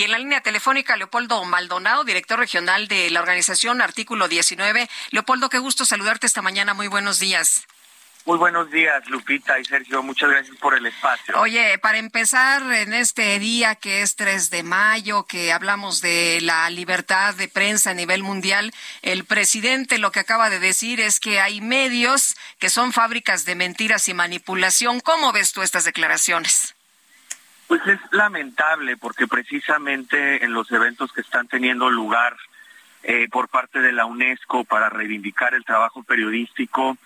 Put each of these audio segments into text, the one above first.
Y en la línea telefónica, Leopoldo Maldonado, director regional de la organización Artículo 19. Leopoldo, qué gusto saludarte esta mañana. Muy buenos días. Muy buenos días, Lupita y Sergio. Muchas gracias por el espacio. Oye, para empezar en este día que es 3 de mayo, que hablamos de la libertad de prensa a nivel mundial, el presidente lo que acaba de decir es que hay medios que son fábricas de mentiras y manipulación. ¿Cómo ves tú estas declaraciones? Pues es lamentable porque precisamente en los eventos que están teniendo lugar eh, por parte de la UNESCO para reivindicar el trabajo periodístico,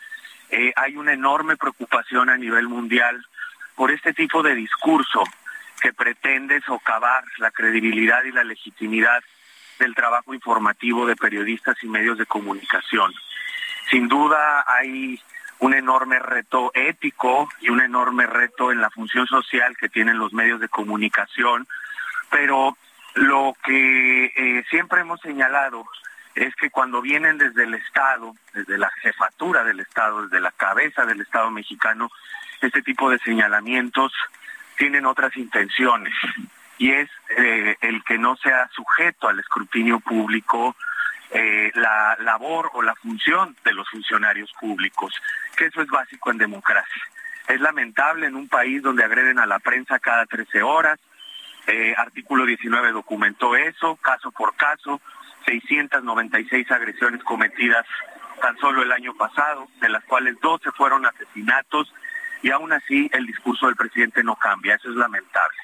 eh, hay una enorme preocupación a nivel mundial por este tipo de discurso que pretende socavar la credibilidad y la legitimidad del trabajo informativo de periodistas y medios de comunicación. Sin duda hay un enorme reto ético y un enorme reto en la función social que tienen los medios de comunicación, pero lo que eh, siempre hemos señalado es que cuando vienen desde el Estado, desde la jefatura del Estado, desde la cabeza del Estado mexicano, este tipo de señalamientos tienen otras intenciones. Y es eh, el que no sea sujeto al escrutinio público eh, la labor o la función de los funcionarios públicos, que eso es básico en democracia. Es lamentable en un país donde agreden a la prensa cada 13 horas. Eh, artículo 19 documentó eso, caso por caso, 696 agresiones cometidas tan solo el año pasado, de las cuales 12 fueron asesinatos, y aún así el discurso del presidente no cambia. Eso es lamentable.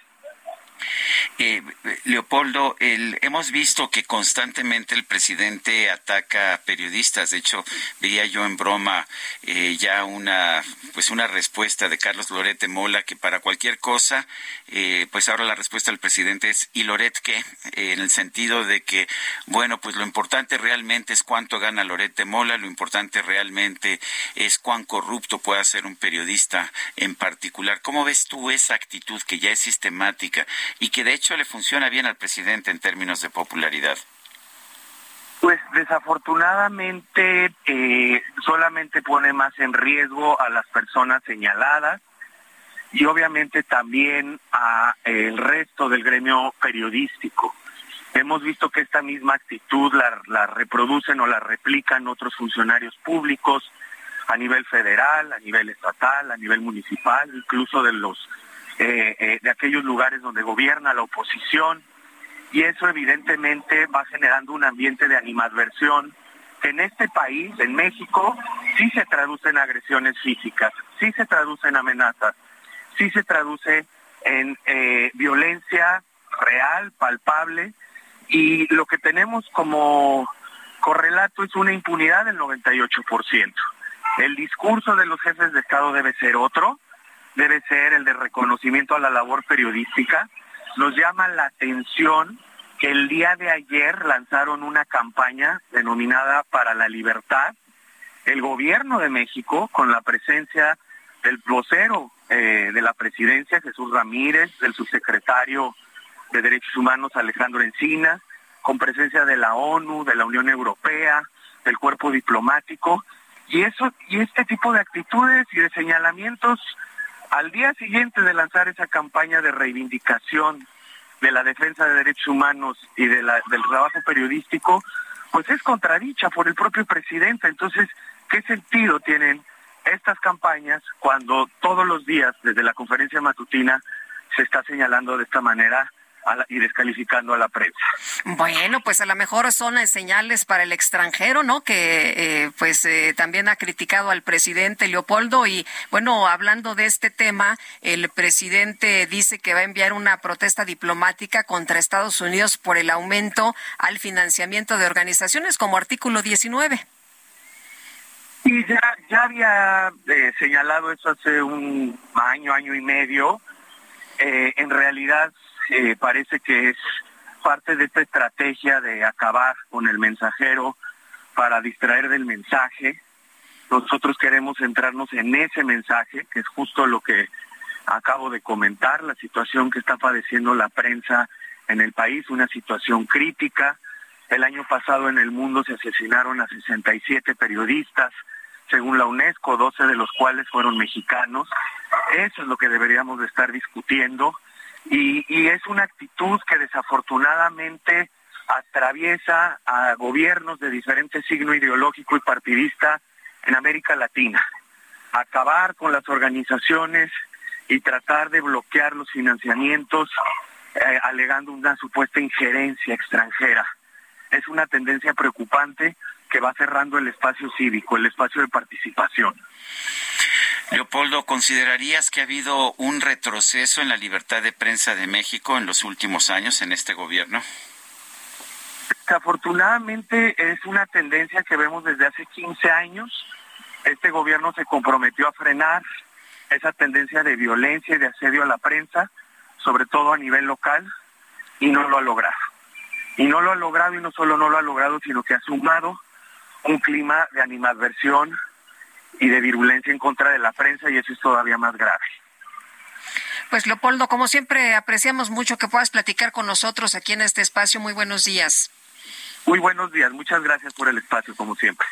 Eh, Leopoldo, hemos visto que constantemente el presidente ataca a periodistas. De hecho, veía yo en broma eh, ya una, pues una respuesta de Carlos Lorete Mola que para cualquier cosa, eh, pues ahora la respuesta del presidente es ¿y Loret qué? en el sentido de que, bueno, pues lo importante realmente es cuánto gana Lorete Mola, lo importante realmente es cuán corrupto puede ser un periodista en particular. ¿Cómo ves tú esa actitud que ya es sistemática y que de hecho le funciona bien al presidente en términos de popularidad? Pues desafortunadamente eh, solamente pone más en riesgo a las personas señaladas y obviamente también a el resto del gremio periodístico. Hemos visto que esta misma actitud la reproducen o la replican otros funcionarios públicos a nivel federal, a nivel estatal, a nivel municipal, incluso de los eh, eh, de aquellos lugares donde gobierna la oposición y eso evidentemente va generando un ambiente de animadversión que en este país, en México, sí se traduce en agresiones físicas, sí se traduce en amenazas, sí se traduce en eh, violencia real, palpable, y lo que tenemos como correlato es una impunidad del 98%. El discurso de los jefes de Estado debe ser otro, debe ser el de reconocimiento a la labor periodística. Nos llama la atención que el día de ayer lanzaron una campaña denominada Para la Libertad. El gobierno de México, con la presencia del vocero eh, de la presidencia, Jesús Ramírez, del subsecretario de Derechos Humanos, Alejandro Encina, con presencia de la ONU, de la Unión Europea, del cuerpo diplomático, y eso, y este tipo de actitudes y de señalamientos al día siguiente de lanzar esa campaña de reivindicación de la defensa de derechos humanos y de del trabajo periodístico, pues es contradicha por el propio presidente. Entonces, ¿qué sentido tienen estas campañas cuando todos los días, desde la conferencia matutina, se está señalando de esta manera y descalificando a la prensa. Bueno, pues a lo mejor son señales para el extranjero, ¿no? Que eh, pues eh, también ha criticado al presidente Leopoldo y bueno, hablando de este tema, el presidente dice que va a enviar una protesta diplomática contra Estados Unidos por el aumento al financiamiento de organizaciones como artículo 19. Y ya, ya había eh, señalado eso hace un año, año y medio eh, en realidad eh, parece que es parte de esta estrategia de acabar con el mensajero para distraer del mensaje. Nosotros queremos centrarnos en ese mensaje, que es justo lo que acabo de comentar, la situación que está padeciendo la prensa en el país, una situación crítica. El año pasado en el mundo se asesinaron a 67 periodistas, según la UNESCO, 12 de los cuales fueron mexicanos. Eso es lo que deberíamos de estar discutiendo y, es una actitud que desafortunadamente atraviesa a gobiernos de diferente signo ideológico y partidista en América Latina. Acabar con las organizaciones y tratar de bloquear los financiamientos eh, alegando una supuesta injerencia extranjera. Es una tendencia preocupante que va cerrando el espacio cívico, el espacio de participación. Leopoldo, ¿considerarías que ha habido un retroceso en la libertad de prensa de México en los últimos años en este gobierno? Afortunadamente es una tendencia que vemos desde hace 15 años. Este gobierno se comprometió a frenar esa tendencia de violencia y de asedio a la prensa, sobre todo a nivel local, y no lo ha logrado. Y no lo ha logrado y no solo no lo ha logrado, sino que ha sumado un clima de animadversión, y de virulencia en contra de la prensa y eso es todavía más grave. Pues Leopoldo, como siempre, apreciamos mucho que puedas platicar con nosotros aquí en este espacio. Muy buenos días. Muy buenos días, muchas gracias por el espacio, como siempre.